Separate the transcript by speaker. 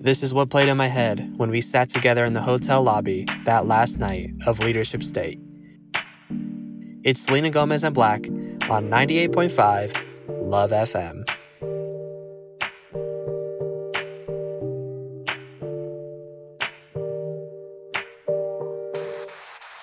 Speaker 1: This is what played in my head when we sat together in the hotel lobby that last night of Leadership State. It's Selena Gomez and Black on 98.5 Love FM.